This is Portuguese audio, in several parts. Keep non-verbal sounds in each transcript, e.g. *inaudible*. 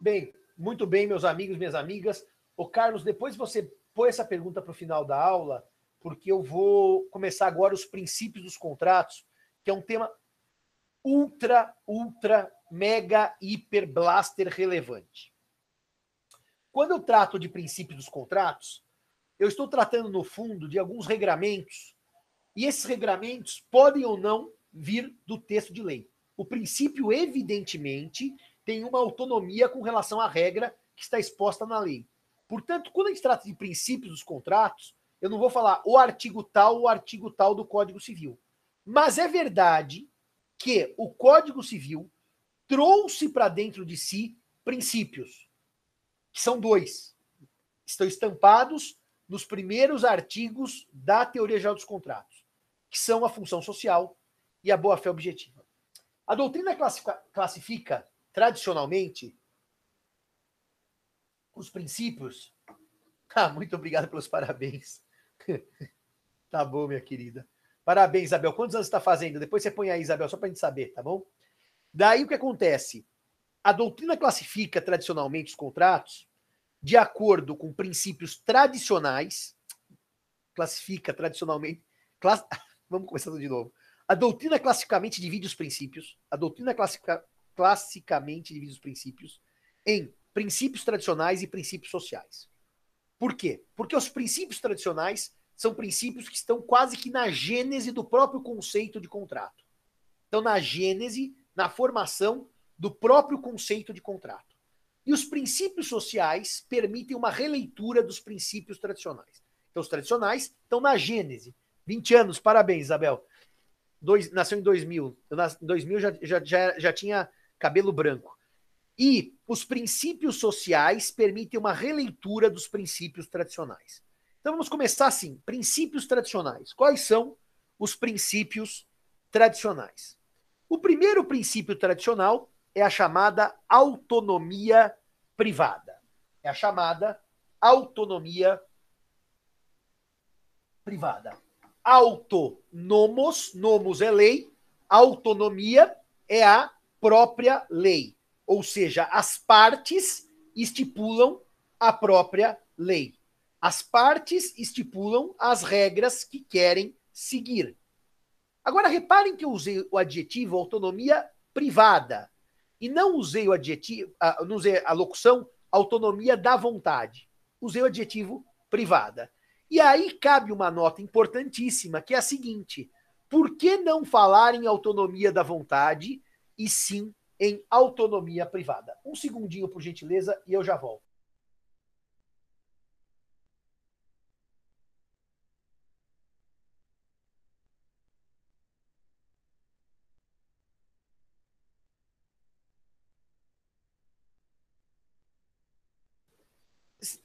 Bem, muito bem, meus amigos, minhas amigas. Ô, Carlos, depois você põe essa pergunta para o final da aula, porque eu vou começar agora os princípios dos contratos, que é um tema ultra, ultra, mega, hiper, blaster relevante. Quando eu trato de princípios dos contratos, eu estou tratando, no fundo, de alguns regramentos, e esses regramentos podem ou não vir do texto de lei. O princípio, evidentemente, tem uma autonomia com relação à regra que está exposta na lei. Portanto, quando a gente trata de princípios dos contratos, eu não vou falar o artigo tal, o artigo tal do Código Civil. Mas é verdade que o Código Civil trouxe para dentro de si princípios, que são dois. Estão estampados nos primeiros artigos da teoria geral dos contratos, que são a função social e a boa-fé objetiva. A doutrina classifica, tradicionalmente, os princípios. Ah, muito obrigado pelos parabéns. *laughs* tá bom, minha querida. Parabéns, Isabel. Quantos anos você está fazendo? Depois você põe aí, Isabel, só para a gente saber, tá bom? Daí o que acontece? A doutrina classifica tradicionalmente os contratos de acordo com princípios tradicionais. Classifica tradicionalmente. Class... *laughs* Vamos começar de novo. A doutrina classicamente divide os princípios. A doutrina classica... classicamente divide os princípios em princípios tradicionais e princípios sociais. Por quê? Porque os princípios tradicionais são princípios que estão quase que na gênese do próprio conceito de contrato. Então, na gênese, na formação do próprio conceito de contrato. E os princípios sociais permitem uma releitura dos princípios tradicionais. Então, os tradicionais estão na gênese. 20 anos, parabéns, Isabel. Dois, nasceu em 2000. Eu, em 2000 já, já, já, já tinha cabelo branco. E os princípios sociais permitem uma releitura dos princípios tradicionais. Então vamos começar assim: princípios tradicionais. Quais são os princípios tradicionais? O primeiro princípio tradicional é a chamada autonomia privada. É a chamada autonomia privada. Autonomos, nomos é lei, autonomia é a própria lei. Ou seja, as partes estipulam a própria lei. As partes estipulam as regras que querem seguir. Agora, reparem que eu usei o adjetivo autonomia privada e não usei o adjetivo, a, não usei a locução autonomia da vontade. Usei o adjetivo privada. E aí cabe uma nota importantíssima, que é a seguinte: por que não falar em autonomia da vontade e sim em autonomia privada? Um segundinho, por gentileza, e eu já volto.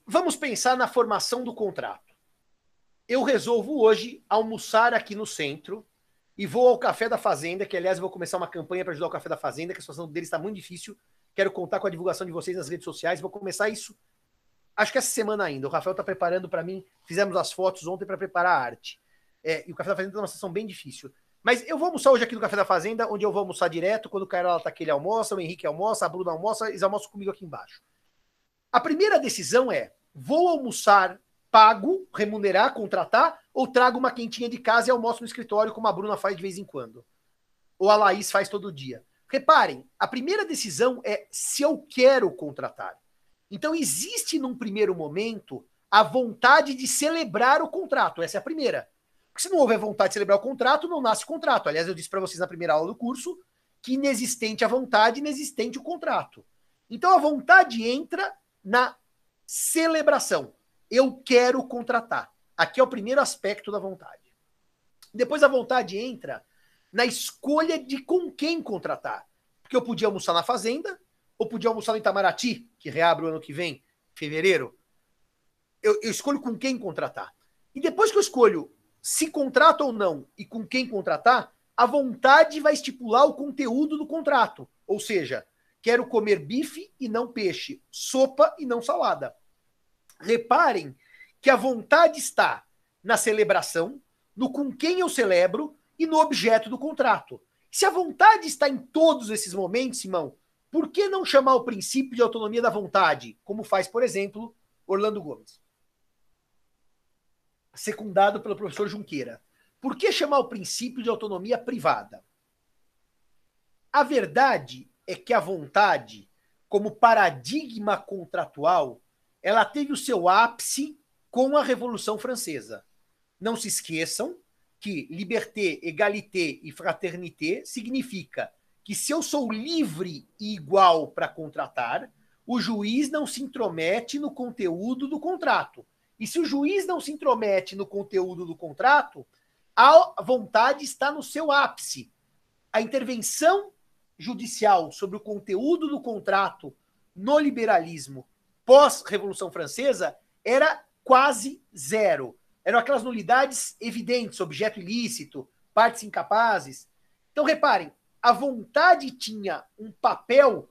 Vamos pensar na formação do contrato. Eu resolvo hoje almoçar aqui no centro e vou ao Café da Fazenda, que aliás eu vou começar uma campanha para ajudar o Café da Fazenda, que a situação deles está muito difícil. Quero contar com a divulgação de vocês nas redes sociais. Vou começar isso, acho que essa semana ainda. O Rafael está preparando para mim. Fizemos as fotos ontem para preparar a arte. É, e o Café da Fazenda está numa situação bem difícil. Mas eu vou almoçar hoje aqui no Café da Fazenda, onde eu vou almoçar direto. Quando o Caiola tá aqui, ele almoça, o Henrique almoça, a Bruna almoça, eles almoçam comigo aqui embaixo. A primeira decisão é: vou almoçar, pago, remunerar, contratar, ou trago uma quentinha de casa e almoço no escritório, como a Bruna faz de vez em quando? Ou a Laís faz todo dia? Reparem, a primeira decisão é se eu quero contratar. Então, existe num primeiro momento a vontade de celebrar o contrato. Essa é a primeira. Porque se não houver vontade de celebrar o contrato, não nasce contrato. Aliás, eu disse para vocês na primeira aula do curso que inexistente a vontade, inexistente o contrato. Então, a vontade entra na celebração. Eu quero contratar. Aqui é o primeiro aspecto da vontade. Depois a vontade entra na escolha de com quem contratar. Porque eu podia almoçar na fazenda, ou podia almoçar no Itamaraty, que reabre o ano que vem, fevereiro. Eu, eu escolho com quem contratar. E depois que eu escolho se contrato ou não e com quem contratar, a vontade vai estipular o conteúdo do contrato. Ou seja, Quero comer bife e não peixe, sopa e não salada. Reparem que a vontade está na celebração, no com quem eu celebro e no objeto do contrato. Se a vontade está em todos esses momentos, Simão, Por que não chamar o princípio de autonomia da vontade, como faz, por exemplo, Orlando Gomes? Secundado pelo professor Junqueira. Por que chamar o princípio de autonomia privada? A verdade é que a vontade, como paradigma contratual, ela teve o seu ápice com a Revolução Francesa. Não se esqueçam que liberté, égalité e fraternité significa que se eu sou livre e igual para contratar, o juiz não se intromete no conteúdo do contrato. E se o juiz não se intromete no conteúdo do contrato, a vontade está no seu ápice. A intervenção judicial sobre o conteúdo do contrato no liberalismo pós-Revolução Francesa era quase zero. Eram aquelas nulidades evidentes, objeto ilícito, partes incapazes. Então, reparem, a vontade tinha um papel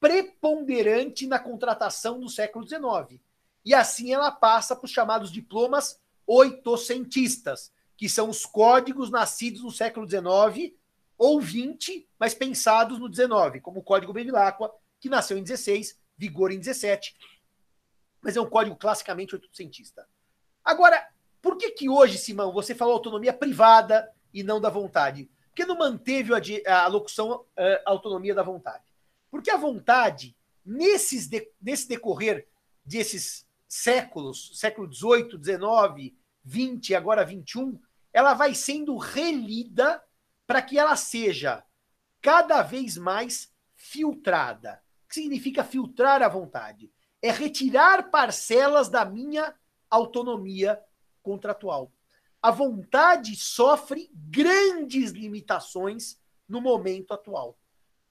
preponderante na contratação do século XIX. E assim ela passa para os chamados diplomas oitocentistas, que são os códigos nascidos no século XIX ou XX, mas pensados no XIX, como o Código Bevilacqua, que nasceu em 16, vigor em 17, mas é um código classicamente oitocentista. Agora, por que que hoje, Simão, você falou autonomia privada e não da vontade? Por que não manteve a, locução uh, autonomia da vontade? Porque a vontade, nesses de, nesse decorrer desses séculos, século XVIII, XIX, XX, agora XXI, ela vai sendo relida para que ela seja cada vez mais filtrada. O que significa filtrar a vontade? É retirar parcelas da minha autonomia contratual. A vontade sofre grandes limitações no momento atual.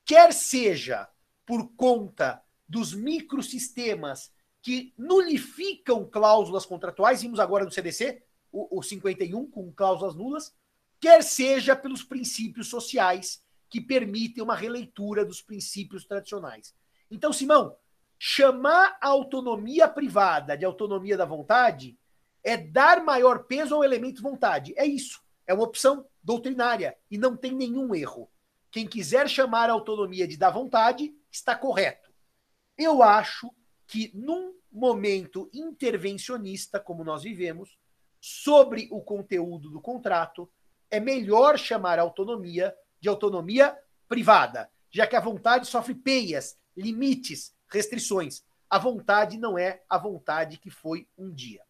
Quer seja por conta dos microsistemas que nulificam cláusulas contratuais, vimos agora no CDC, o, o 51 com cláusulas nulas, quer seja pelos princípios sociais que permitem uma releitura dos princípios tradicionais. Então, Simão, Chamar a autonomia privada de autonomia da vontade é dar maior peso ao elemento vontade. É isso. É uma opção doutrinária e não tem nenhum erro. Quem quiser chamar a autonomia de da vontade está correto. Eu acho que num momento intervencionista como nós vivemos, sobre o conteúdo do contrato, é melhor chamar a autonomia de autonomia privada, já que a vontade sofre peias, limites, restrições. A vontade não é a vontade que foi um dia.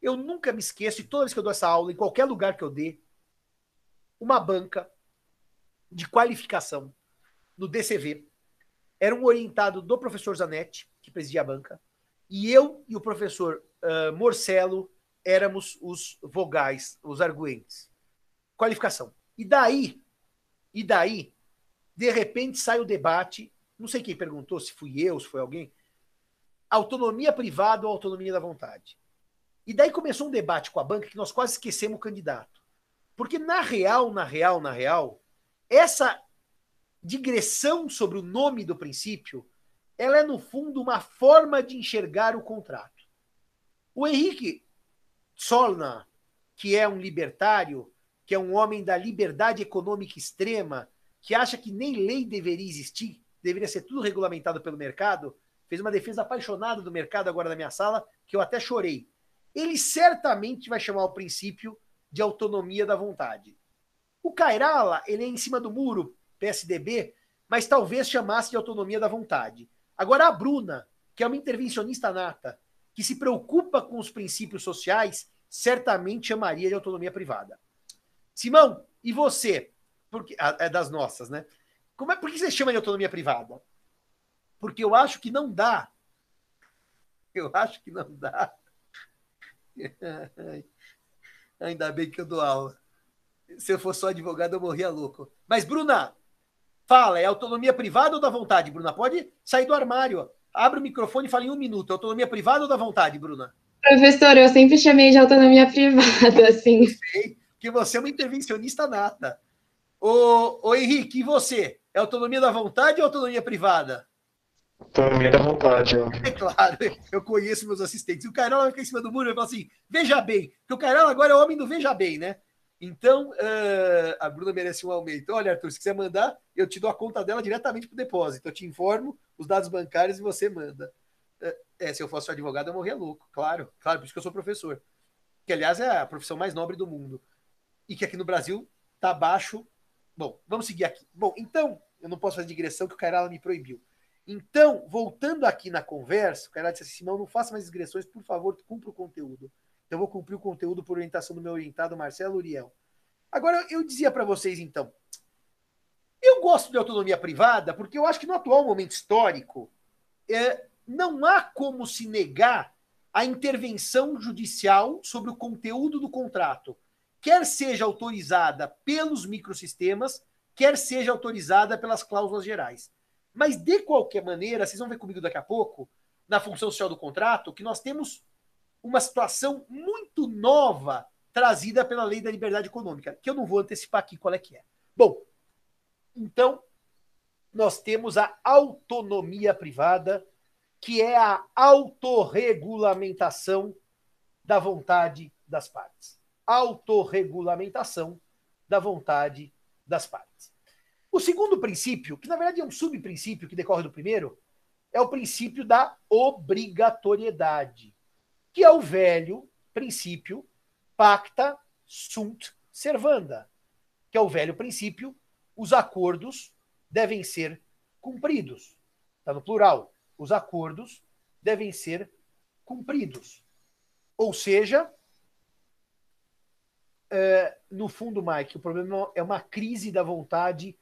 Eu nunca me esqueço, e toda vez que eu dou essa aula, em qualquer lugar que eu dê, uma banca de qualificação no DCV era um orientado do professor Zanetti, que presidia a banca, e eu e o professor uh, Morcelo éramos os vogais, os arguentes. Qualificação. E daí, e daí, de repente sai o debate não sei quem perguntou, se fui eu, se foi alguém, autonomia privada ou autonomia da vontade. E daí começou um debate com a banca que nós quase esquecemos o candidato. Porque na real, na real, na real, essa digressão sobre o nome do princípio, ela é no fundo uma forma de enxergar o contrato. O Henrique Solna, que é um libertário, que é um homem da liberdade econômica extrema, que acha que nem lei deveria existir, deveria ser tudo regulamentado pelo mercado, fez uma defesa apaixonada do mercado agora na minha sala, que eu até chorei. Ele certamente vai chamar o princípio de autonomia da vontade. O Cairala, ele é em cima do muro, PSDB, mas talvez chamasse de autonomia da vontade. Agora a Bruna, que é uma intervencionista nata, que se preocupa com os princípios sociais, certamente chamaria de autonomia privada. Simão, e você? Porque é das nossas, né? Como é, por que você chama de autonomia privada? Porque eu acho que não dá. Eu acho que não dá. *laughs* Ainda bem que eu dou aula. Se eu fosse só advogado, eu morria louco. Mas, Bruna, fala, é autonomia privada ou da vontade, Bruna? Pode sair do armário. Abre o microfone e fala em um minuto. Autonomia privada ou da vontade, Bruna? Professor, eu sempre chamei de autonomia privada, *laughs* assim. sei, porque você é uma intervencionista nata. Ô, ô Henrique, e você? É autonomia da vontade ou autonomia privada? Autonomia da vontade. É claro, eu conheço meus assistentes. O Cairala fica em cima do muro e fala assim: veja bem, porque o Cairala agora é o homem do veja bem, né? Então, uh, a Bruna merece um aumento. Olha, Arthur, se quiser mandar, eu te dou a conta dela diretamente para o depósito. Eu te informo os dados bancários e você manda. Uh, é, se eu fosse advogado, eu morria louco. Claro, claro, por isso que eu sou professor. Que, aliás, é a profissão mais nobre do mundo. E que aqui no Brasil está abaixo. Bom, vamos seguir aqui. Bom, então, eu não posso fazer digressão que o Cairala me proibiu. Então, voltando aqui na conversa, o Cairala disse assim: Simão, não faça mais digressões, por favor, cumpra o conteúdo. Então, eu vou cumprir o conteúdo por orientação do meu orientado, Marcelo Uriel. Agora, eu dizia para vocês, então, eu gosto de autonomia privada porque eu acho que no atual momento histórico é, não há como se negar a intervenção judicial sobre o conteúdo do contrato, quer seja autorizada pelos microsistemas, quer seja autorizada pelas cláusulas gerais. Mas, de qualquer maneira, vocês vão ver comigo daqui a pouco, na função social do contrato, que nós temos uma situação muito nova trazida pela lei da liberdade econômica, que eu não vou antecipar aqui qual é que é. Bom, então, nós temos a autonomia privada, que é a autorregulamentação da vontade das partes. Autorregulamentação da vontade das partes. O segundo princípio, que na verdade é um subprincípio que decorre do primeiro, é o princípio da obrigatoriedade que é o velho princípio pacta sunt servanda, que é o velho princípio, os acordos devem ser cumpridos. Está no plural. Os acordos devem ser cumpridos. Ou seja, é, no fundo, Mike, o problema é uma crise da vontade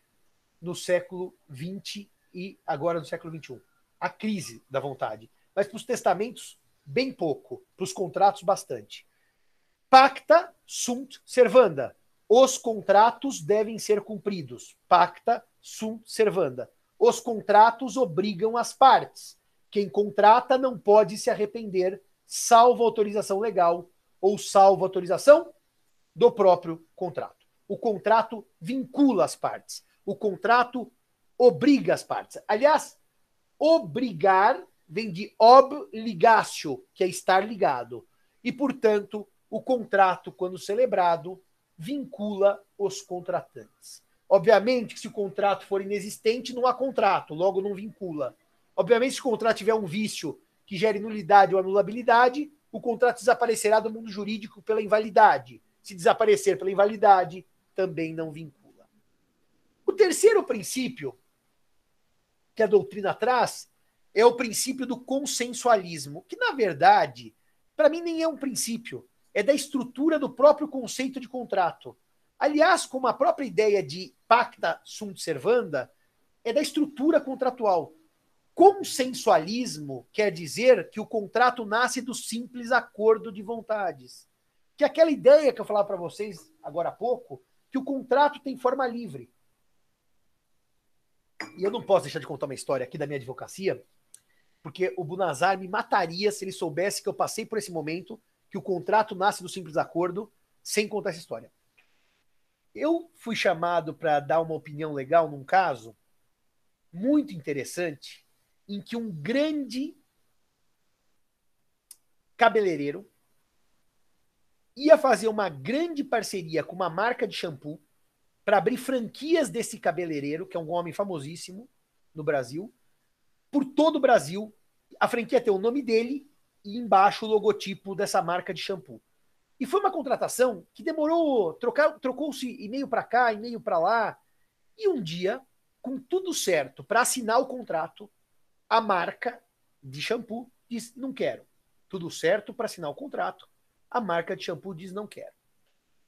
no século XX e agora no século XXI. A crise da vontade. Mas para os testamentos, bem pouco, para os contratos, bastante. Pacta sunt servanda. Os contratos devem ser cumpridos. Pacta sunt servanda. Os contratos obrigam as partes. Quem contrata não pode se arrepender, salvo autorização legal ou salvo autorização do próprio contrato. O contrato vincula as partes. O contrato obriga as partes. Aliás, obrigar vem de obligatio, que é estar ligado. E, portanto, o contrato, quando celebrado, vincula os contratantes. Obviamente que se o contrato for inexistente, não há contrato, logo não vincula. Obviamente, se o contrato tiver um vício que gere nulidade ou anulabilidade, o contrato desaparecerá do mundo jurídico pela invalidade. Se desaparecer pela invalidade, também não vincula. O terceiro princípio que a doutrina traz é o princípio do consensualismo, que na verdade, para mim nem é um princípio, é da estrutura do próprio conceito de contrato. Aliás, como a própria ideia de pacta sunt servanda, é da estrutura contratual. Consensualismo quer dizer que o contrato nasce do simples acordo de vontades. Que é aquela ideia que eu falava para vocês agora há pouco, que o contrato tem forma livre. E eu não posso deixar de contar uma história aqui da minha advocacia, porque o Bunazar me mataria se ele soubesse que eu passei por esse momento, que o contrato nasce do simples acordo, sem contar essa história. Eu fui chamado para dar uma opinião legal num caso muito interessante, em que um grande cabeleireiro ia fazer uma grande parceria com uma marca de shampoo para abrir franquias desse cabeleireiro, que é um homem famosíssimo no Brasil, por todo o Brasil. A franquia tem o nome dele e embaixo o logotipo dessa marca de shampoo. E foi uma contratação que demorou, trocou-se e-mail para cá, e-mail para lá. E um dia, com tudo certo para assinar o contrato, a marca de shampoo diz: não quero. Tudo certo para assinar o contrato, a marca de shampoo diz: não quero.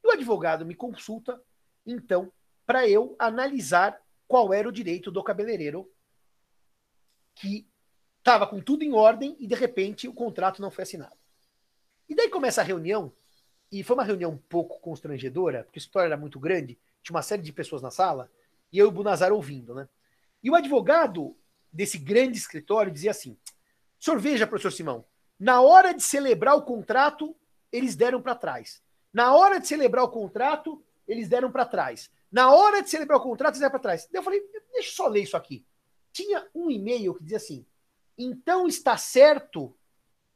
E o advogado me consulta, então, para eu analisar qual era o direito do cabeleireiro que estava com tudo em ordem e de repente o contrato não foi assinado. E daí começa a reunião, e foi uma reunião um pouco constrangedora, porque a história era muito grande, tinha uma série de pessoas na sala, e eu e o Bunazar ouvindo, né? E o advogado desse grande escritório dizia assim: senhor veja, professor Simão, na hora de celebrar o contrato, eles deram para trás. Na hora de celebrar o contrato, eles deram para trás. Na hora de celebrar o contrato, eles deram para trás. Eu falei: deixa eu só ler isso aqui tinha um e-mail que dizia assim: então está certo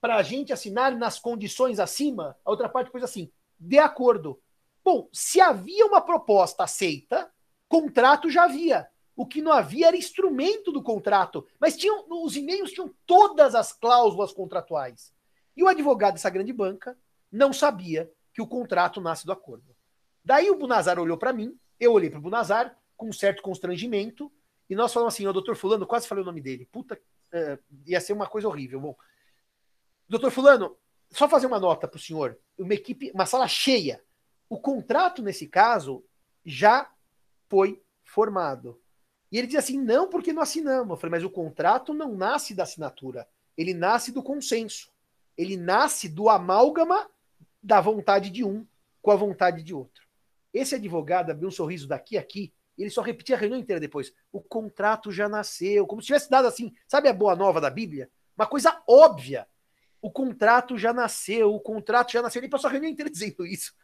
para a gente assinar nas condições acima? A outra parte pôs assim: de acordo. Bom, se havia uma proposta aceita, contrato já havia. O que não havia era instrumento do contrato, mas tinham, os e-mails tinham todas as cláusulas contratuais. E o advogado dessa grande banca não sabia que o contrato nasce do acordo. Daí o Bunazar olhou para mim, eu olhei para o Bunazar com um certo constrangimento, e nós falamos assim: o doutor Fulano, quase falei o nome dele, puta, uh, ia ser uma coisa horrível. Bom, doutor Fulano, só fazer uma nota para o senhor, uma equipe, uma sala cheia. O contrato, nesse caso, já foi formado. E ele diz assim: não, porque não assinamos. Eu falei, mas o contrato não nasce da assinatura, ele nasce do consenso. Ele nasce do amálgama da vontade de um com a vontade de outro. Esse advogado abriu um sorriso daqui a aqui, ele só repetia a reunião inteira depois. O contrato já nasceu, como se tivesse dado assim, sabe a boa nova da Bíblia? Uma coisa óbvia. O contrato já nasceu, o contrato já nasceu. Ele passou a reunião inteira *laughs* dizendo isso.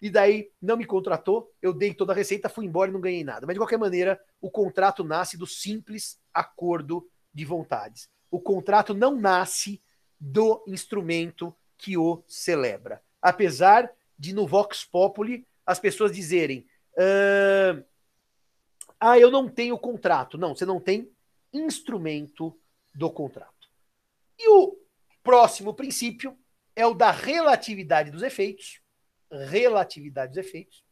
E daí não me contratou, eu dei toda a receita, fui embora e não ganhei nada. Mas de qualquer maneira, o contrato nasce do simples acordo de vontades. O contrato não nasce do instrumento que o celebra. Apesar de no Vox Populi as pessoas dizerem: ah, ah, eu não tenho contrato. Não, você não tem instrumento do contrato. E o próximo princípio é o da relatividade dos efeitos, relatividade dos efeitos,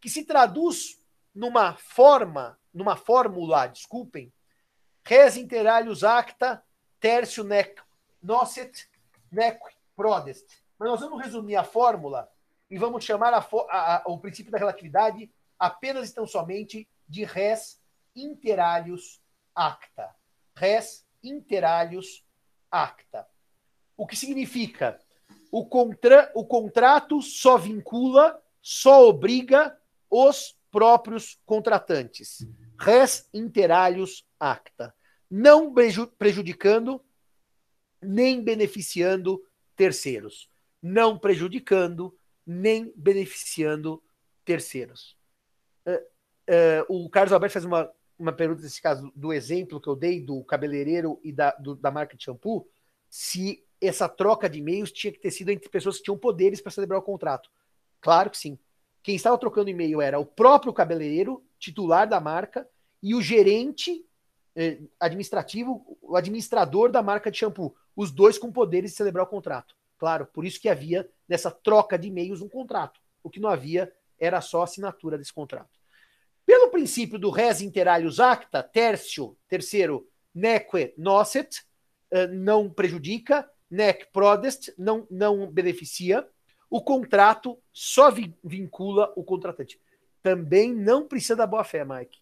que se traduz numa forma, numa fórmula, desculpem, res inter alius acta tercio nec nocet nec prodest. Mas nós vamos resumir a fórmula e vamos chamar a, a, a, o princípio da relatividade apenas e tão somente de res interalius acta. Res interalius acta. O que significa? O, contra, o contrato só vincula, só obriga os próprios contratantes. Res interalius acta. Não prejudicando nem beneficiando terceiros. Não prejudicando nem beneficiando terceiros. Uh, Uh, o Carlos Alberto faz uma, uma pergunta nesse caso do exemplo que eu dei do cabeleireiro e da, do, da marca de shampoo, se essa troca de e-mails tinha que ter sido entre pessoas que tinham poderes para celebrar o contrato. Claro que sim. Quem estava trocando e-mail era o próprio cabeleireiro, titular da marca, e o gerente eh, administrativo, o administrador da marca de shampoo. Os dois com poderes de celebrar o contrato. Claro, por isso que havia nessa troca de e-mails um contrato. O que não havia era só a assinatura desse contrato. Pelo princípio do res inter alius acta, tercio, terceiro, neque nocet, eh, não prejudica, nec prodest, não, não beneficia, o contrato só vincula o contratante. Também não precisa da boa-fé, Mike.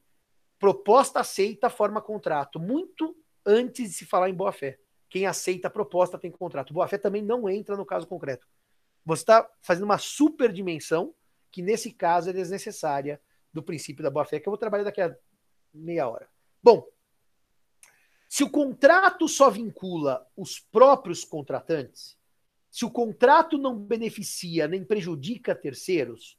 Proposta aceita forma contrato, muito antes de se falar em boa-fé. Quem aceita a proposta tem contrato. Boa-fé também não entra no caso concreto. Você está fazendo uma super dimensão que, nesse caso, é desnecessária do princípio da boa-fé, que eu vou trabalhar daqui a meia hora. Bom, se o contrato só vincula os próprios contratantes, se o contrato não beneficia nem prejudica terceiros,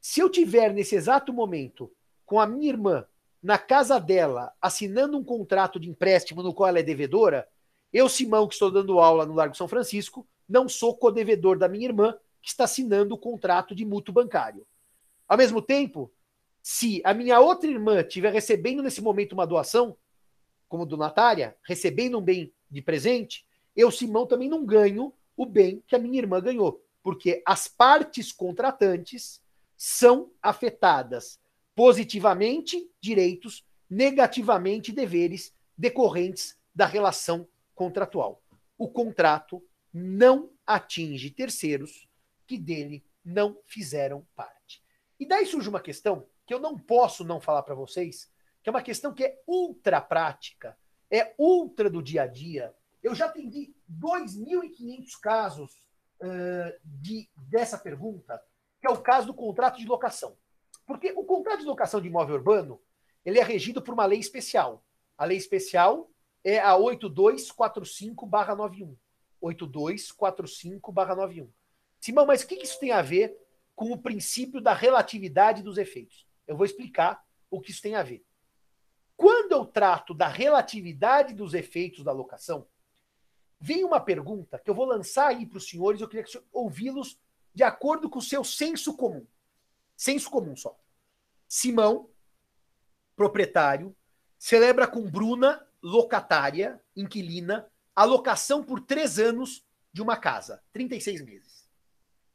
se eu tiver nesse exato momento com a minha irmã na casa dela assinando um contrato de empréstimo no qual ela é devedora, eu, Simão, que estou dando aula no Largo São Francisco, não sou codevedor da minha irmã que está assinando o contrato de mútuo bancário. Ao mesmo tempo, se a minha outra irmã estiver recebendo nesse momento uma doação, como donatária, recebendo um bem de presente, eu, Simão, também não ganho o bem que a minha irmã ganhou, porque as partes contratantes são afetadas positivamente direitos, negativamente deveres decorrentes da relação contratual. O contrato não atinge terceiros que dele não fizeram parte. E daí surge uma questão que eu não posso não falar para vocês, que é uma questão que é ultra prática, é ultra do dia a dia. Eu já atendi 2.500 casos uh, de, dessa pergunta, que é o caso do contrato de locação. Porque o contrato de locação de imóvel urbano ele é regido por uma lei especial. A lei especial é a 8245-91. 8245-91. Simão, mas o que isso tem a ver com o princípio da relatividade dos efeitos? Eu vou explicar o que isso tem a ver. Quando eu trato da relatividade dos efeitos da locação, vem uma pergunta que eu vou lançar aí para os senhores, eu queria ouvi-los de acordo com o seu senso comum. senso comum só. Simão, proprietário, celebra com Bruna, locatária, inquilina, alocação por três anos de uma casa, 36 meses.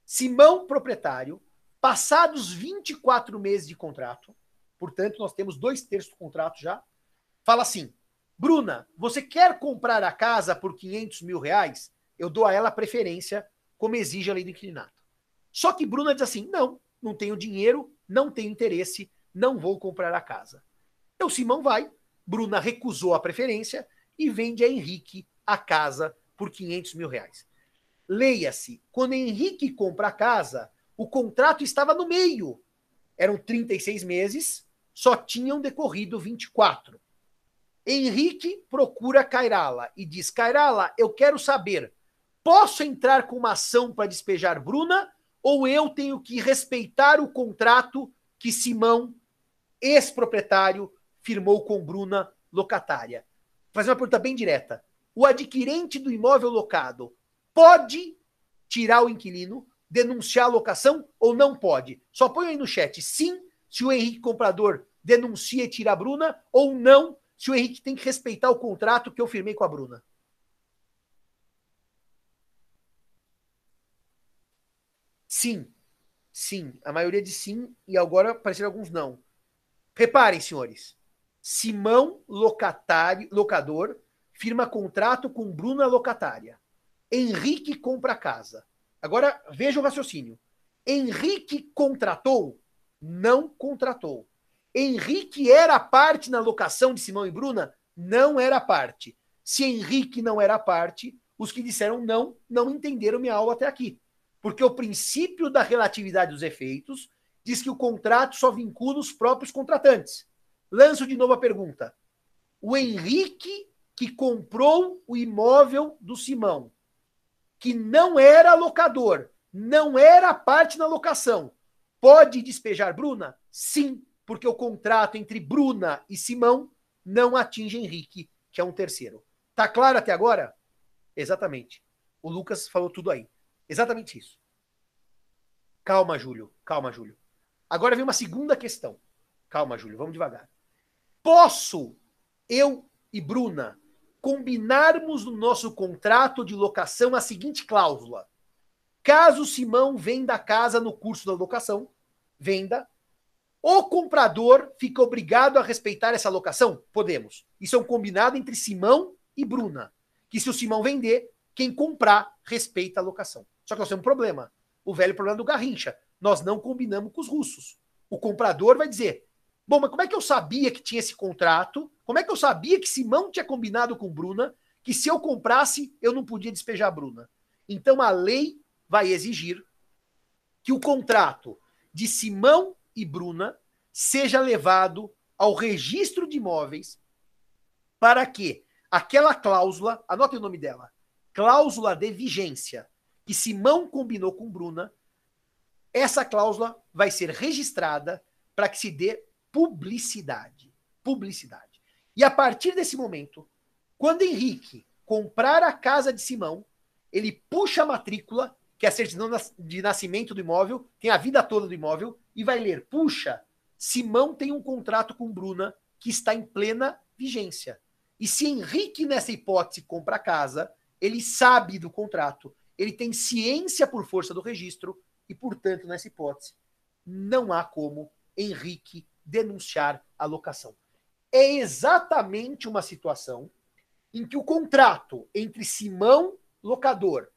Simão, proprietário, passados 24 meses de contrato, portanto, nós temos dois terços do contrato já, fala assim: Bruna, você quer comprar a casa por 500 mil reais? Eu dou a ela preferência, como exige a lei do inquilinato. Só que Bruna diz assim: não, não tenho dinheiro, não tenho interesse, não vou comprar a casa. Então Simão vai, Bruna recusou a preferência e vende a Henrique a casa por 500 mil reais. Leia-se, quando Henrique compra a casa, o contrato estava no meio. Eram 36 meses, só tinham decorrido 24. Henrique procura Cairala e diz: Cairala, eu quero saber, posso entrar com uma ação para despejar Bruna ou eu tenho que respeitar o contrato que Simão, ex-proprietário, firmou com Bruna, locatária? Vou fazer uma pergunta bem direta. O adquirente do imóvel locado pode tirar o inquilino, denunciar a locação ou não pode? Só põe aí no chat sim, se o Henrique comprador denuncia e tira a Bruna, ou não, se o Henrique tem que respeitar o contrato que eu firmei com a Bruna. Sim. Sim. A maioria diz sim e agora apareceram alguns não. Reparem, senhores. Simão, locatário, locador, firma contrato com Bruna locatária. Henrique compra casa. Agora veja o raciocínio. Henrique contratou? Não contratou. Henrique era parte na locação de Simão e Bruna? Não era parte. Se Henrique não era parte, os que disseram não, não entenderam minha aula até aqui. Porque o princípio da relatividade dos efeitos diz que o contrato só vincula os próprios contratantes. Lanço de novo a pergunta. O Henrique que comprou o imóvel do Simão, que não era locador, não era parte na locação, pode despejar Bruna? Sim, porque o contrato entre Bruna e Simão não atinge Henrique, que é um terceiro. Tá claro até agora? Exatamente. O Lucas falou tudo aí. Exatamente isso. Calma, Júlio. Calma, Júlio. Agora vem uma segunda questão. Calma, Júlio. Vamos devagar. Posso, eu e Bruna, combinarmos no nosso contrato de locação a seguinte cláusula: caso Simão venda a casa no curso da locação, venda, o comprador fica obrigado a respeitar essa locação? Podemos. Isso é um combinado entre Simão e Bruna. Que se o Simão vender, quem comprar respeita a locação. Só que nós temos um problema. O velho problema do Garrincha. Nós não combinamos com os russos. O comprador vai dizer: Bom, mas como é que eu sabia que tinha esse contrato? Como é que eu sabia que Simão tinha combinado com Bruna que se eu comprasse, eu não podia despejar a Bruna? Então a lei vai exigir que o contrato de Simão e Bruna seja levado ao registro de imóveis para que aquela cláusula, anote o nome dela, cláusula de vigência, que Simão combinou com Bruna, essa cláusula vai ser registrada para que se dê publicidade. Publicidade. E a partir desse momento, quando Henrique comprar a casa de Simão, ele puxa a matrícula, que é a certidão de nascimento do imóvel, tem a vida toda do imóvel, e vai ler: puxa, Simão tem um contrato com Bruna que está em plena vigência. E se Henrique, nessa hipótese, compra a casa, ele sabe do contrato, ele tem ciência por força do registro, e, portanto, nessa hipótese, não há como Henrique denunciar a locação. É exatamente uma situação em que o contrato entre Simão, locador,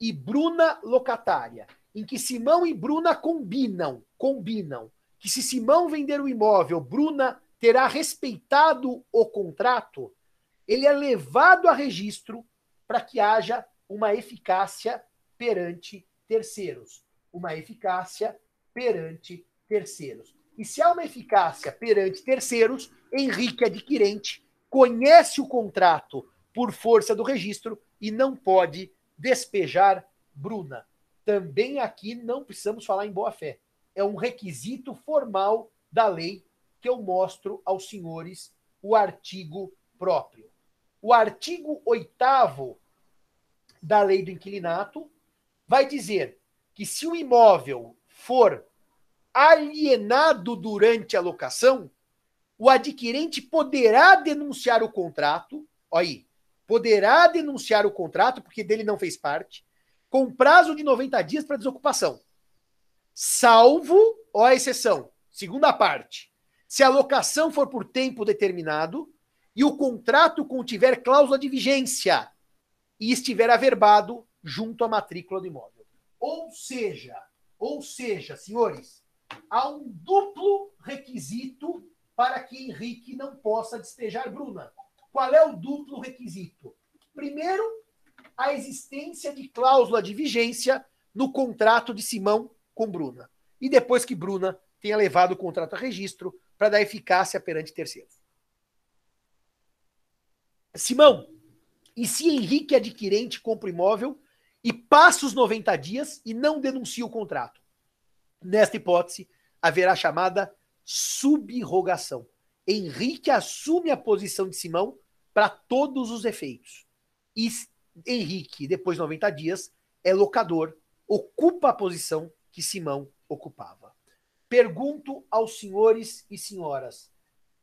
e Bruna, locatária, em que Simão e Bruna combinam, combinam, que se Simão vender o imóvel, Bruna terá respeitado o contrato, ele é levado a registro para que haja uma eficácia perante terceiros. Uma eficácia perante terceiros. E se há uma eficácia perante terceiros, Henrique adquirente conhece o contrato por força do registro e não pode despejar Bruna. Também aqui não precisamos falar em boa-fé. É um requisito formal da lei que eu mostro aos senhores o artigo próprio. O artigo 8 da lei do inquilinato vai dizer que se o imóvel for alienado durante a locação, o adquirente poderá denunciar o contrato, aí, poderá denunciar o contrato, porque dele não fez parte, com prazo de 90 dias para desocupação. Salvo, ó a exceção, segunda parte, se a locação for por tempo determinado e o contrato contiver cláusula de vigência e estiver averbado junto à matrícula do imóvel. Ou seja, ou seja, senhores, há um duplo requisito para que Henrique não possa despejar Bruna. Qual é o duplo requisito? Primeiro, a existência de cláusula de vigência no contrato de Simão com Bruna. E depois que Bruna tenha levado o contrato a registro para dar eficácia perante terceiros. Simão, e se Henrique adquirente compra imóvel e passa os 90 dias e não denuncia o contrato? Nesta hipótese, haverá chamada subrogação. Henrique assume a posição de Simão para todos os efeitos. E Henrique, depois de 90 dias, é locador, ocupa a posição que Simão ocupava. Pergunto aos senhores e senhoras: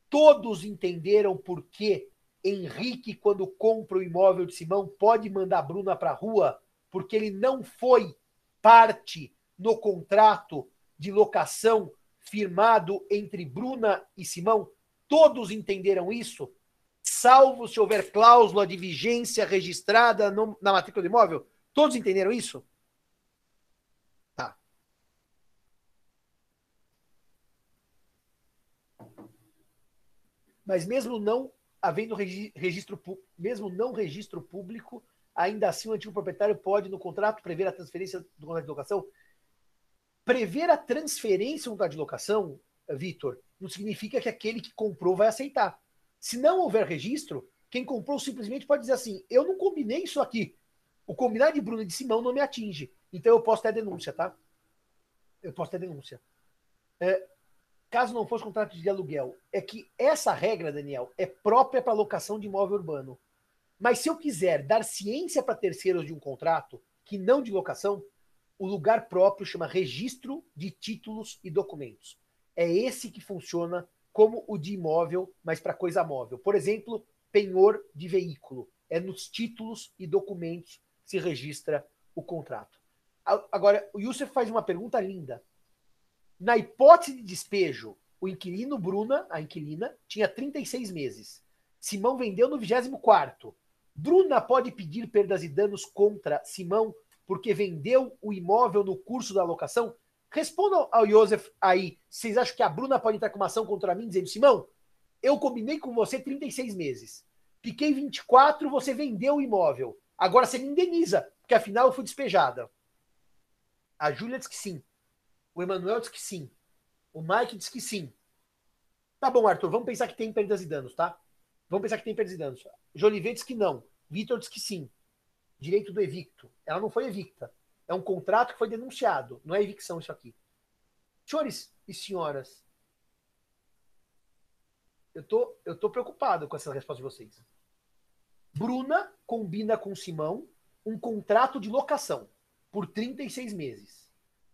todos entenderam por que Henrique, quando compra o imóvel de Simão, pode mandar Bruna para a rua porque ele não foi parte no contrato de locação firmado entre Bruna e Simão? Todos entenderam isso? Salvo se houver cláusula de vigência registrada no, na matrícula do imóvel? Todos entenderam isso? Tá. Mas mesmo não havendo registro, mesmo não registro público, ainda assim o antigo proprietário pode, no contrato, prever a transferência do contrato de locação? Prever a transferência do contrato de locação, Vitor, não significa que aquele que comprou vai aceitar. Se não houver registro, quem comprou simplesmente pode dizer assim: eu não combinei isso aqui. O combinar de Bruno e de Simão não me atinge. Então eu posso ter denúncia, tá? Eu posso ter denúncia. É, caso não fosse contrato de aluguel, é que essa regra, Daniel, é própria para locação de imóvel urbano. Mas se eu quiser dar ciência para terceiros de um contrato, que não de locação, o lugar próprio chama registro de títulos e documentos. É esse que funciona como o de imóvel, mas para coisa móvel. Por exemplo, penhor de veículo. É nos títulos e documentos que se registra o contrato. Agora, o Youssef faz uma pergunta linda. Na hipótese de despejo, o inquilino Bruna, a inquilina, tinha 36 meses. Simão vendeu no 24. Bruna pode pedir perdas e danos contra Simão porque vendeu o imóvel no curso da locação? Respondam ao Joseph aí. Vocês acham que a Bruna pode entrar com uma ação contra mim dizendo, Simão, eu combinei com você 36 meses. Fiquei 24, você vendeu o imóvel. Agora você me indeniza, porque afinal eu fui despejada. A Júlia diz que sim. O Emanuel diz que sim. O Mike diz que sim. Tá bom, Arthur, vamos pensar que tem perdas e danos, tá? Vamos pensar que tem perdas e danos. Jolivet diz que não. Vitor diz que sim. Direito do evicto. Ela não foi evicta. É um contrato que foi denunciado. Não é evicção isso aqui. Senhores e senhoras, eu tô, eu tô preocupado com essa resposta de vocês. Bruna combina com Simão um contrato de locação por 36 meses.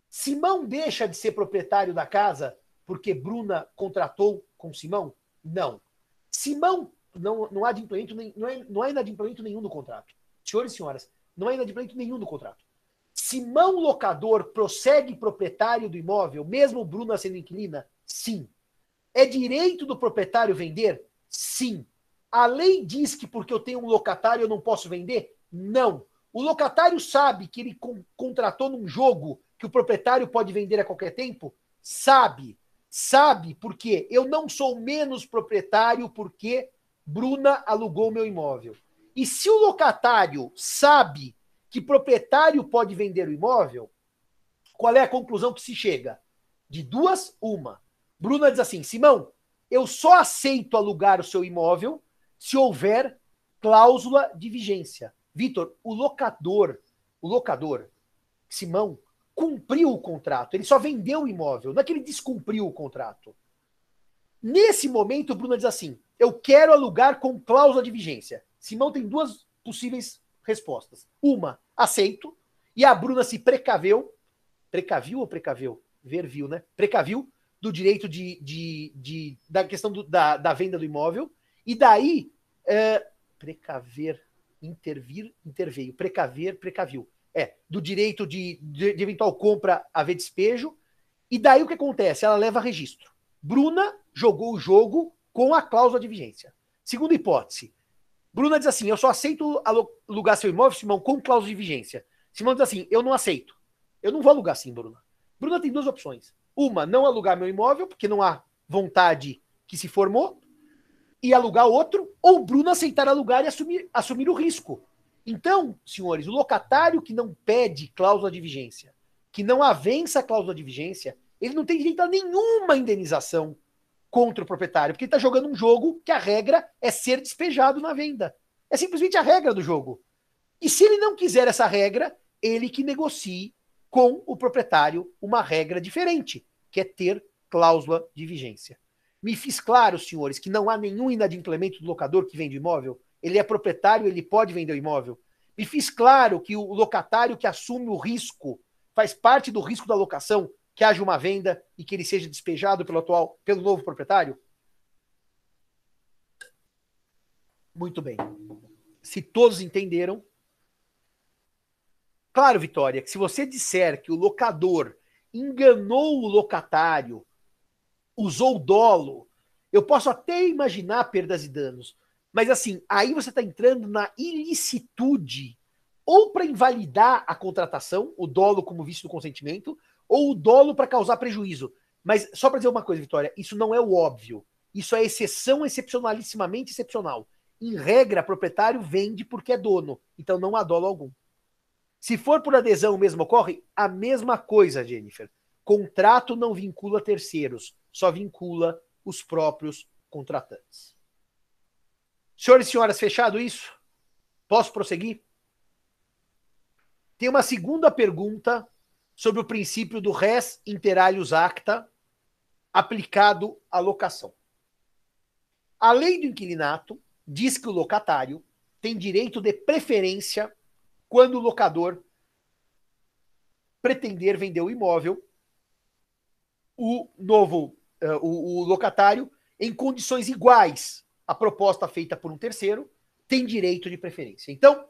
Simão deixa de ser proprietário da casa porque Bruna contratou com Simão? Não. Simão não, não há adimplência, não, é, não há inadimplemento nenhum no contrato. Senhores e senhoras, não há inadimplemento nenhum no contrato. Simão locador prossegue proprietário do imóvel, mesmo Bruna sendo inquilina? Sim. É direito do proprietário vender? Sim. A lei diz que porque eu tenho um locatário eu não posso vender? Não. O locatário sabe que ele con contratou num jogo que o proprietário pode vender a qualquer tempo? Sabe. Sabe porque eu não sou menos proprietário porque Bruna alugou meu imóvel. E se o locatário sabe que proprietário pode vender o imóvel, qual é a conclusão que se chega? De duas, uma. Bruna diz assim: Simão, eu só aceito alugar o seu imóvel se houver cláusula de vigência. Vitor, o locador, o locador, Simão, cumpriu o contrato. Ele só vendeu o imóvel, não é que ele descumpriu o contrato. Nesse momento, Bruna diz assim: Eu quero alugar com cláusula de vigência. Simão tem duas possíveis respostas. Uma, aceito. E a Bruna se precaveu. Precaviu ou precaveu? ver, viu, né? Precaviu do direito de, de, de da questão do, da, da venda do imóvel, e daí é, precaver, intervir, interveio, precaver, precaviu. É, do direito de, de, de eventual compra haver despejo, e daí o que acontece? Ela leva registro. Bruna jogou o jogo com a cláusula de vigência. Segunda hipótese. Bruna diz assim: eu só aceito alugar seu imóvel, Simão, com cláusula de vigência. Simão diz assim: eu não aceito. Eu não vou alugar assim, Bruna. Bruna tem duas opções. Uma, não alugar meu imóvel, porque não há vontade que se formou, e alugar outro, ou Bruna aceitar alugar e assumir, assumir o risco. Então, senhores, o locatário que não pede cláusula de vigência, que não avança a cláusula de vigência, ele não tem direito a nenhuma indenização contra o proprietário, porque ele está jogando um jogo que a regra é ser despejado na venda. É simplesmente a regra do jogo. E se ele não quiser essa regra, ele que negocie com o proprietário uma regra diferente, que é ter cláusula de vigência. Me fiz claro, senhores, que não há nenhum inadimplemento do locador que vende imóvel. Ele é proprietário, ele pode vender o imóvel. Me fiz claro que o locatário que assume o risco faz parte do risco da locação, que haja uma venda e que ele seja despejado pelo atual, pelo novo proprietário? Muito bem. Se todos entenderam, Claro, Vitória, que se você disser que o locador enganou o locatário, usou dolo, eu posso até imaginar perdas e danos. Mas assim, aí você está entrando na ilicitude, ou para invalidar a contratação, o dolo como vício do consentimento, ou o dolo para causar prejuízo. Mas só para dizer uma coisa, Vitória, isso não é o óbvio. Isso é exceção excepcionalissimamente excepcional. Em regra, proprietário vende porque é dono, então não há dolo algum. Se for por adesão mesmo ocorre, a mesma coisa, Jennifer. Contrato não vincula terceiros, só vincula os próprios contratantes. Senhores e senhoras, fechado isso? Posso prosseguir? Tem uma segunda pergunta sobre o princípio do res inter alios acta aplicado à locação. A lei do inquilinato diz que o locatário tem direito de preferência quando o locador pretender vender o imóvel, o novo, uh, o, o locatário, em condições iguais à proposta feita por um terceiro, tem direito de preferência. Então,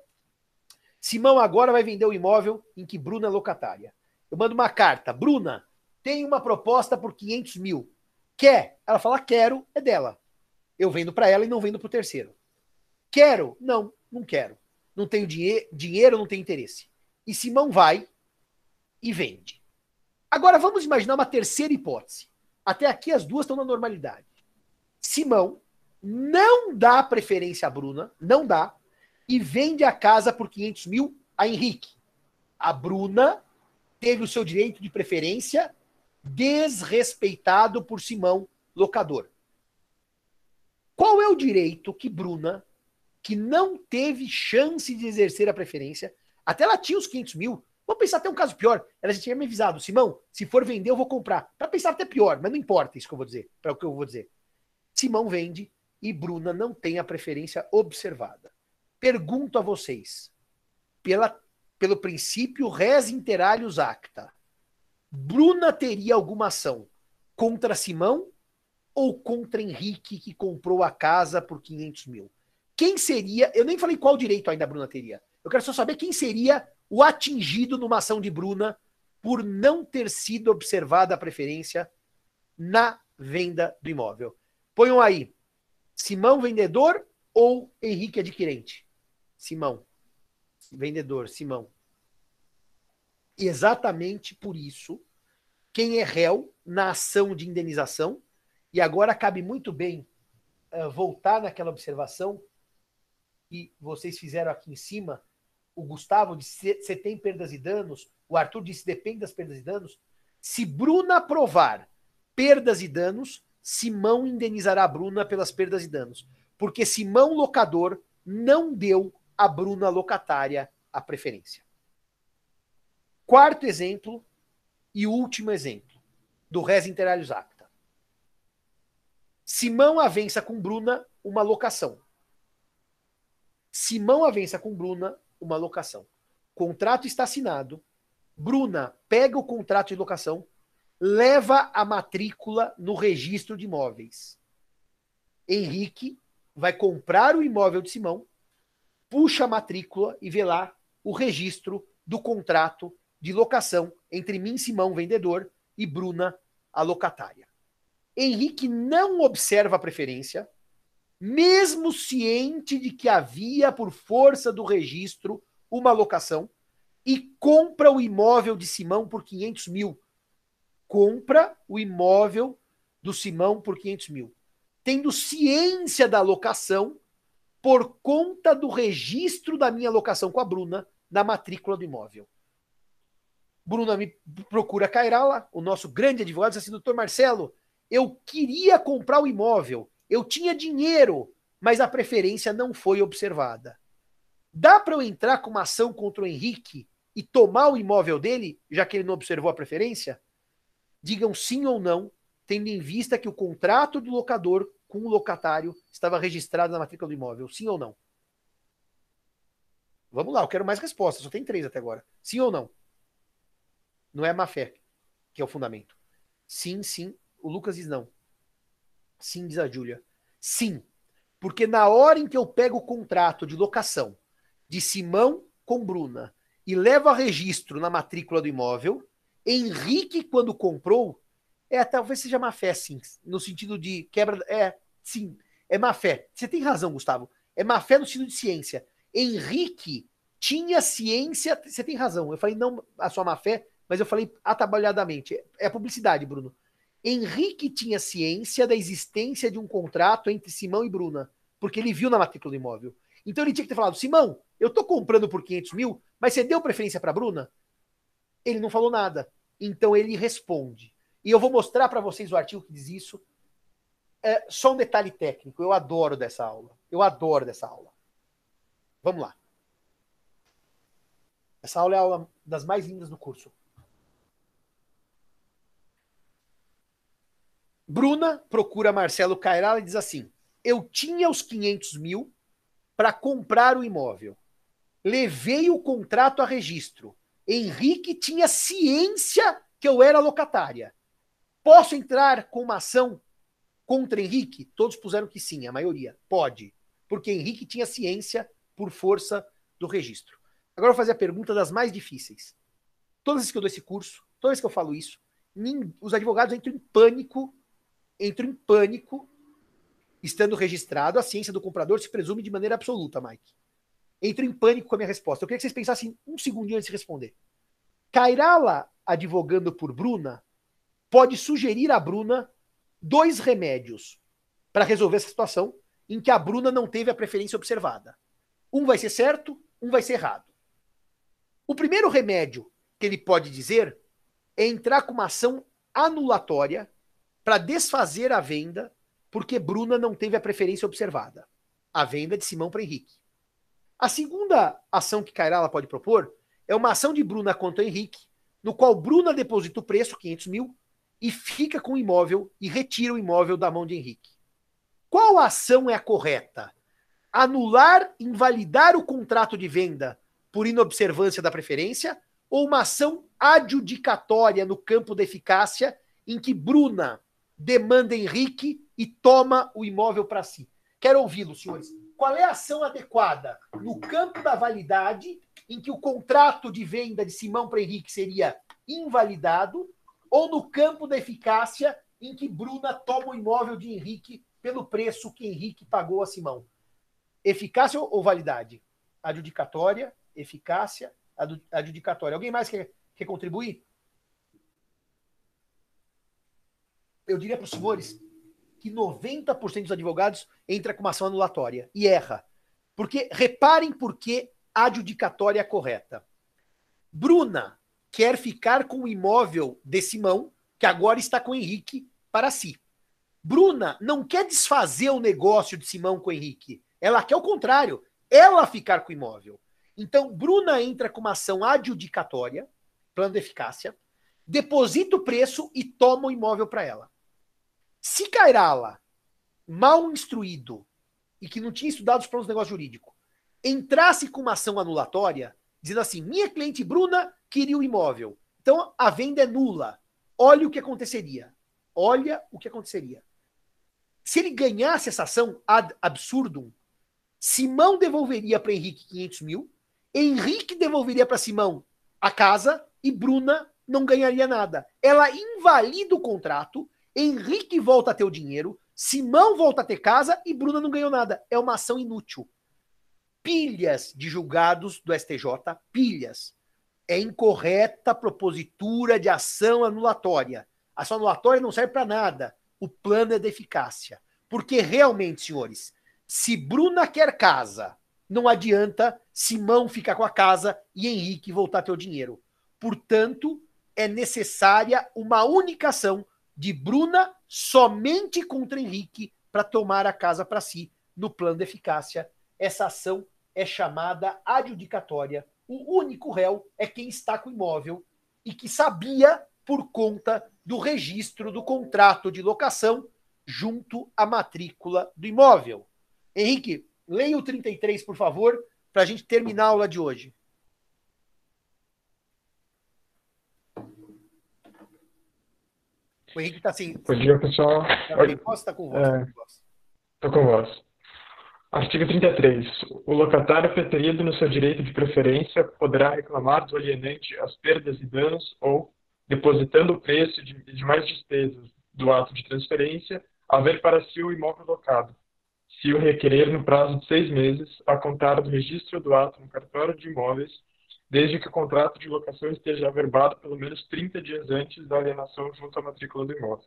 Simão agora vai vender o imóvel em que Bruna é locatária. Eu mando uma carta. Bruna, tem uma proposta por 500 mil. Quer? Ela fala, quero, é dela. Eu vendo para ela e não vendo para o terceiro. Quero? Não, não quero não tenho dinhe dinheiro, não tenho interesse. E Simão vai e vende. Agora vamos imaginar uma terceira hipótese. Até aqui as duas estão na normalidade. Simão não dá preferência a Bruna, não dá, e vende a casa por 500 mil a Henrique. A Bruna teve o seu direito de preferência desrespeitado por Simão, locador. Qual é o direito que Bruna que não teve chance de exercer a preferência. Até ela tinha os 500 mil. Vamos pensar até um caso pior. Ela já tinha me avisado, Simão, se for vender, eu vou comprar. Para pensar até pior, mas não importa isso que eu vou dizer, para o que eu vou dizer. Simão vende e Bruna não tem a preferência observada. Pergunto a vocês, pela, pelo princípio res inter alios acta, Bruna teria alguma ação contra Simão ou contra Henrique, que comprou a casa por 500 mil? quem seria. Eu nem falei qual direito ainda a Bruna teria. Eu quero só saber quem seria o atingido numa ação de Bruna por não ter sido observada a preferência na venda do imóvel. Ponham aí. Simão vendedor ou Henrique adquirente? Simão. Vendedor, Simão. Exatamente por isso, quem é réu na ação de indenização, e agora cabe muito bem uh, voltar naquela observação que vocês fizeram aqui em cima, o Gustavo disse: você tem perdas e danos, o Arthur disse: depende das perdas e danos. Se Bruna aprovar perdas e danos, Simão indenizará a Bruna pelas perdas e danos. Porque Simão, locador, não deu a Bruna locatária a preferência. Quarto exemplo e último exemplo do res inter alios acta. Simão avança com Bruna uma locação. Simão avança com Bruna uma locação. Contrato está assinado. Bruna pega o contrato de locação, leva a matrícula no registro de imóveis. Henrique vai comprar o imóvel de Simão, puxa a matrícula e vê lá o registro do contrato de locação entre mim, Simão, vendedor, e Bruna, a locatária. Henrique não observa a preferência, mesmo ciente de que havia, por força do registro, uma locação, e compra o imóvel de Simão por 500 mil. Compra o imóvel do Simão por 500 mil. Tendo ciência da locação por conta do registro da minha locação com a Bruna na matrícula do imóvel. Bruna me procura Cairala, o nosso grande advogado, diz assim, doutor Marcelo, eu queria comprar o imóvel, eu tinha dinheiro, mas a preferência não foi observada. Dá para eu entrar com uma ação contra o Henrique e tomar o imóvel dele, já que ele não observou a preferência? Digam sim ou não, tendo em vista que o contrato do locador com o locatário estava registrado na matrícula do imóvel. Sim ou não? Vamos lá, eu quero mais respostas, só tem três até agora. Sim ou não? Não é má fé que é o fundamento. Sim, sim. O Lucas diz não. Sim, diz a Júlia. Sim. Porque na hora em que eu pego o contrato de locação de Simão com Bruna e levo a registro na matrícula do imóvel, Henrique, quando comprou, é, talvez seja má fé, sim. No sentido de quebra. É, sim. É má fé. Você tem razão, Gustavo. É má fé no sentido de ciência. Henrique tinha ciência. Você tem razão. Eu falei não a sua má fé, mas eu falei atabalhadamente. É publicidade, Bruno. Henrique tinha ciência da existência de um contrato entre Simão e Bruna, porque ele viu na matrícula do imóvel. Então ele tinha que ter falado: Simão, eu tô comprando por 500 mil, mas você deu preferência para Bruna? Ele não falou nada. Então ele responde. E eu vou mostrar para vocês o artigo que diz isso. É só um detalhe técnico. Eu adoro dessa aula. Eu adoro dessa aula. Vamos lá. Essa aula é a aula das mais lindas do curso. Bruna procura Marcelo Cairala e diz assim: Eu tinha os 500 mil para comprar o imóvel. Levei o contrato a registro. Henrique tinha ciência que eu era locatária. Posso entrar com uma ação contra Henrique? Todos puseram que sim, a maioria. Pode. Porque Henrique tinha ciência por força do registro. Agora eu vou fazer a pergunta das mais difíceis. Todas as vezes que eu dou esse curso, todas as vezes que eu falo isso, os advogados entram em pânico entro em pânico, estando registrado, a ciência do comprador se presume de maneira absoluta, Mike. Entro em pânico com a minha resposta. Eu queria que vocês pensassem um segundinho antes de responder. Kairala, advogando por Bruna, pode sugerir a Bruna dois remédios para resolver essa situação em que a Bruna não teve a preferência observada. Um vai ser certo, um vai ser errado. O primeiro remédio que ele pode dizer é entrar com uma ação anulatória para desfazer a venda, porque Bruna não teve a preferência observada. A venda de Simão para Henrique. A segunda ação que Cairala pode propor é uma ação de Bruna contra Henrique, no qual Bruna deposita o preço, 500 mil, e fica com o imóvel e retira o imóvel da mão de Henrique. Qual ação é a correta? Anular, invalidar o contrato de venda por inobservância da preferência ou uma ação adjudicatória no campo da eficácia em que Bruna demanda Henrique e toma o imóvel para si. Quero ouvi-lo, senhores. Qual é a ação adequada no campo da validade, em que o contrato de venda de Simão para Henrique seria invalidado, ou no campo da eficácia, em que Bruna toma o imóvel de Henrique pelo preço que Henrique pagou a Simão? Eficácia ou validade? Adjudicatória, eficácia, adjudicatória. Alguém mais quer, quer contribuir? Eu diria para os senhores que 90% dos advogados entra com uma ação anulatória e erra. Porque reparem por que adjudicatória é correta. Bruna quer ficar com o imóvel de Simão, que agora está com Henrique, para si. Bruna não quer desfazer o negócio de Simão com Henrique. Ela quer o contrário, ela ficar com o imóvel. Então, Bruna entra com uma ação adjudicatória, plano de eficácia, deposita o preço e toma o imóvel para ela. Se Cairala, mal instruído e que não tinha estudado os planos de negócio jurídico, entrasse com uma ação anulatória, dizendo assim: minha cliente Bruna queria o imóvel, então a venda é nula. olha o que aconteceria. Olha o que aconteceria. Se ele ganhasse essa ação ad absurdum, Simão devolveria para Henrique 500 mil, Henrique devolveria para Simão a casa e Bruna não ganharia nada. Ela invalida o contrato, Henrique volta a ter o dinheiro, Simão volta a ter casa e Bruna não ganhou nada. É uma ação inútil. Pilhas de julgados do STJ, pilhas. É incorreta propositura de ação anulatória. A ação anulatória não serve para nada. O plano é de eficácia. Porque realmente, senhores, se Bruna quer casa, não adianta Simão ficar com a casa e Henrique voltar a ter o dinheiro. Portanto, é necessária uma única ação de Bruna somente contra Henrique para tomar a casa para si no plano de eficácia. Essa ação é chamada adjudicatória. O único réu é quem está com o imóvel e que sabia por conta do registro do contrato de locação junto à matrícula do imóvel. Henrique, leia o 33, por favor, para a gente terminar a aula de hoje. O Henrique está assim. Bom dia, pessoal. Tá Posso estar com voz? Estou é, com voz. Artigo 33. O locatário preterido no seu direito de preferência poderá reclamar do alienante as perdas e danos ou, depositando o preço de demais despesas do ato de transferência, haver para si o imóvel locado, se o requerer no prazo de seis meses, a contar do registro do ato no cartório de imóveis desde que o contrato de locação esteja averbado pelo menos 30 dias antes da alienação junto à matrícula do imóvel.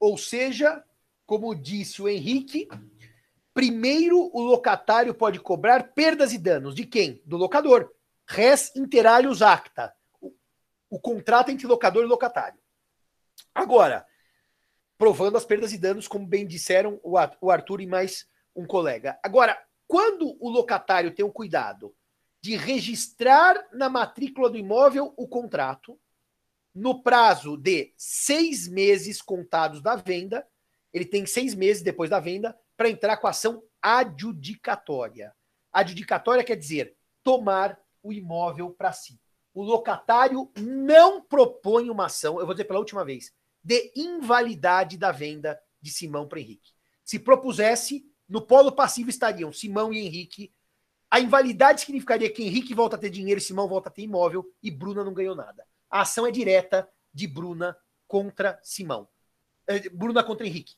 Ou seja, como disse o Henrique, primeiro o locatário pode cobrar perdas e danos de quem? Do locador. Res inter alios acta. O, o contrato entre locador e locatário. Agora, provando as perdas e danos, como bem disseram o Arthur e mais um colega. Agora, quando o locatário tem o cuidado de registrar na matrícula do imóvel o contrato no prazo de seis meses contados da venda. Ele tem seis meses depois da venda para entrar com a ação adjudicatória. Adjudicatória quer dizer tomar o imóvel para si. O locatário não propõe uma ação, eu vou dizer pela última vez, de invalidade da venda de Simão para Henrique. Se propusesse, no polo passivo estariam Simão e Henrique a invalidade significaria que Henrique volta a ter dinheiro, Simão volta a ter imóvel e Bruna não ganhou nada. A ação é direta de Bruna contra Simão. É, Bruna contra Henrique.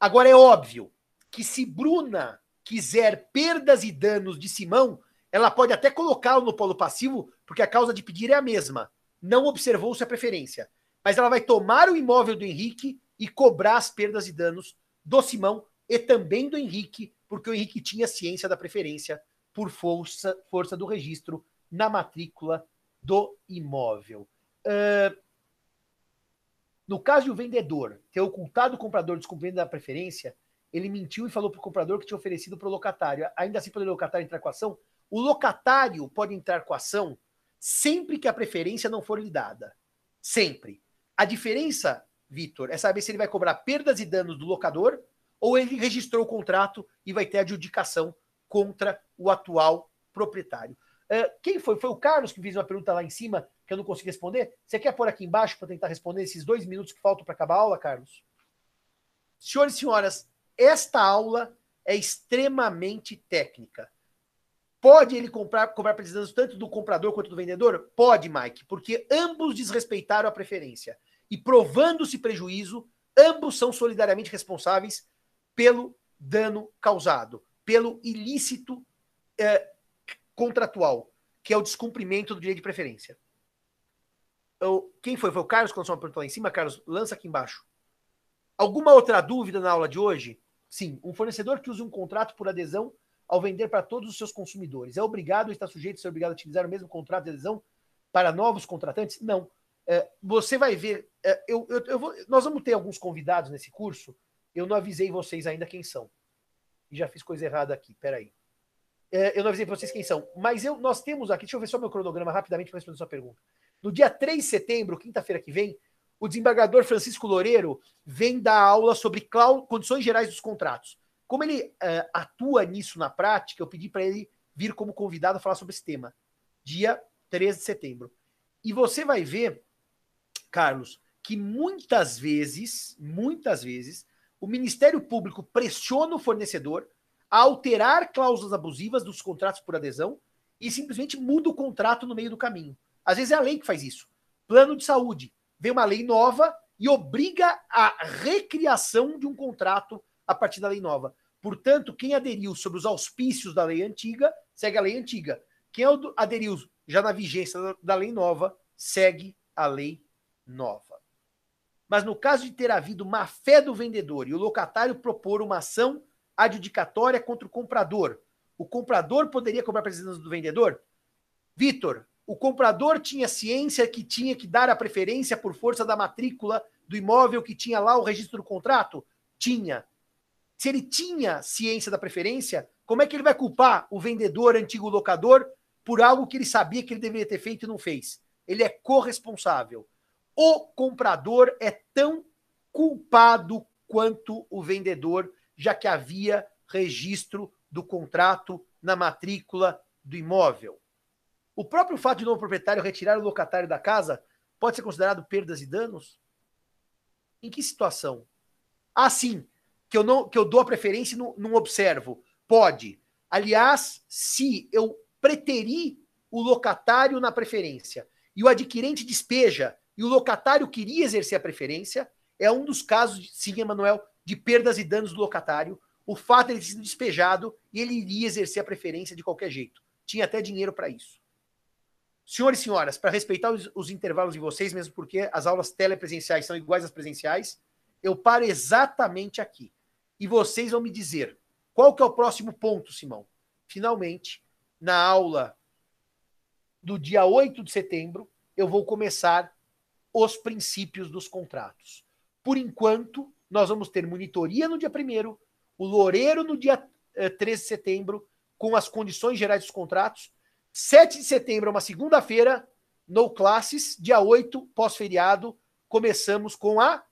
Agora é óbvio que se Bruna quiser perdas e danos de Simão, ela pode até colocá-lo no polo passivo, porque a causa de pedir é a mesma. Não observou sua preferência. Mas ela vai tomar o imóvel do Henrique e cobrar as perdas e danos do Simão e também do Henrique, porque o Henrique tinha ciência da preferência por força, força do registro na matrícula do imóvel. Uh, no caso de o vendedor ter ocultado o comprador descumprindo da preferência, ele mentiu e falou para o comprador que tinha oferecido para o locatário. Ainda assim, pode o locatário entrar com a ação? O locatário pode entrar com a ação sempre que a preferência não for lhe dada. Sempre. A diferença, Vitor, é saber se ele vai cobrar perdas e danos do locador ou ele registrou o contrato e vai ter adjudicação contra o atual proprietário. Uh, quem foi? Foi o Carlos que fez uma pergunta lá em cima que eu não consegui responder? Você quer pôr aqui embaixo para tentar responder esses dois minutos que faltam para acabar a aula, Carlos? Senhores e senhoras, esta aula é extremamente técnica. Pode ele comprar, cobrar precisando tanto do comprador quanto do vendedor? Pode, Mike, porque ambos desrespeitaram a preferência. E provando-se prejuízo, ambos são solidariamente responsáveis pelo dano causado pelo ilícito é, contratual, que é o descumprimento do direito de preferência. Eu, quem foi? Foi o Carlos que lançou uma lá em cima? Carlos, lança aqui embaixo. Alguma outra dúvida na aula de hoje? Sim, um fornecedor que usa um contrato por adesão ao vender para todos os seus consumidores é obrigado está sujeito a ser obrigado a utilizar o mesmo contrato de adesão para novos contratantes? Não. É, você vai ver. É, eu, eu, eu vou, nós vamos ter alguns convidados nesse curso. Eu não avisei vocês ainda quem são e já fiz coisa errada aqui, peraí. É, eu não avisei para vocês quem são, mas eu, nós temos aqui, deixa eu ver só meu cronograma rapidamente para responder a sua pergunta. No dia 3 de setembro, quinta-feira que vem, o desembargador Francisco Loureiro vem dar aula sobre condições gerais dos contratos. Como ele uh, atua nisso na prática, eu pedi para ele vir como convidado falar sobre esse tema. Dia 13 de setembro. E você vai ver, Carlos, que muitas vezes, muitas vezes, o Ministério Público pressiona o fornecedor a alterar cláusulas abusivas dos contratos por adesão e simplesmente muda o contrato no meio do caminho. Às vezes é a lei que faz isso. Plano de saúde. Vem uma lei nova e obriga a recriação de um contrato a partir da lei nova. Portanto, quem aderiu sobre os auspícios da lei antiga, segue a lei antiga. Quem aderiu já na vigência da lei nova, segue a lei nova. Mas no caso de ter havido má fé do vendedor e o locatário propor uma ação adjudicatória contra o comprador, o comprador poderia cobrar presença do vendedor? Vitor, o comprador tinha ciência que tinha que dar a preferência por força da matrícula do imóvel que tinha lá o registro do contrato? Tinha. Se ele tinha ciência da preferência, como é que ele vai culpar o vendedor, antigo locador, por algo que ele sabia que ele deveria ter feito e não fez? Ele é corresponsável. O comprador é tão culpado quanto o vendedor, já que havia registro do contrato na matrícula do imóvel. O próprio fato de o novo proprietário retirar o locatário da casa pode ser considerado perdas e danos? Em que situação? Ah, sim, que eu, não, que eu dou a preferência e não, não observo. Pode. Aliás, se eu preterir o locatário na preferência e o adquirente despeja e o locatário queria exercer a preferência, é um dos casos, sim, Emanuel, de perdas e danos do locatário, o fato de ele ter sido despejado e ele iria exercer a preferência de qualquer jeito. Tinha até dinheiro para isso. Senhores e senhoras, para respeitar os, os, intervalos de vocês, mesmo porque as aulas telepresenciais são iguais às presenciais, eu paro exatamente aqui. E vocês vão me dizer qual que é o próximo ponto, Simão. Finalmente, na aula do dia 8 de setembro, eu vou começar os princípios dos contratos. Por enquanto, nós vamos ter monitoria no dia 1 o Loureiro no dia eh, 13 de setembro, com as condições gerais dos contratos, 7 de setembro é uma segunda-feira, no classes, dia 8, pós-feriado, começamos com a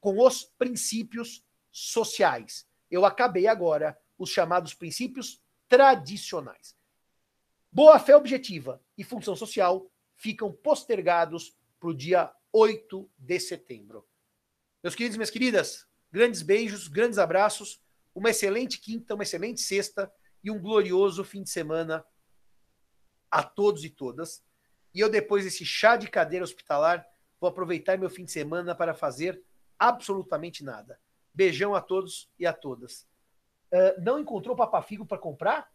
com os princípios sociais. Eu acabei agora os chamados princípios tradicionais. Boa fé objetiva e função social ficam postergados para o dia 8 de setembro. Meus queridos e minhas queridas, grandes beijos, grandes abraços, uma excelente quinta, uma excelente sexta e um glorioso fim de semana a todos e todas. E eu, depois desse chá de cadeira hospitalar, vou aproveitar meu fim de semana para fazer absolutamente nada. Beijão a todos e a todas. Uh, não encontrou papafigo para comprar?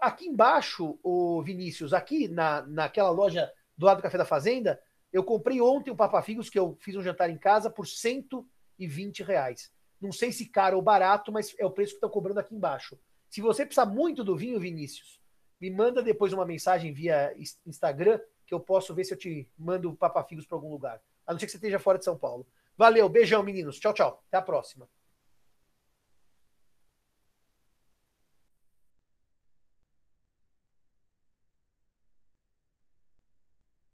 Aqui embaixo, o Vinícius, aqui na, naquela loja do lado do Café da Fazenda, eu comprei ontem o papafigos que eu fiz um jantar em casa por 120 reais. Não sei se caro ou barato, mas é o preço que estão cobrando aqui embaixo. Se você precisar muito do vinho, Vinícius, me manda depois uma mensagem via Instagram que eu posso ver se eu te mando papafigos para algum lugar. A não ser que você esteja fora de São Paulo. Valeu, beijão, meninos. Tchau, tchau. Até a próxima.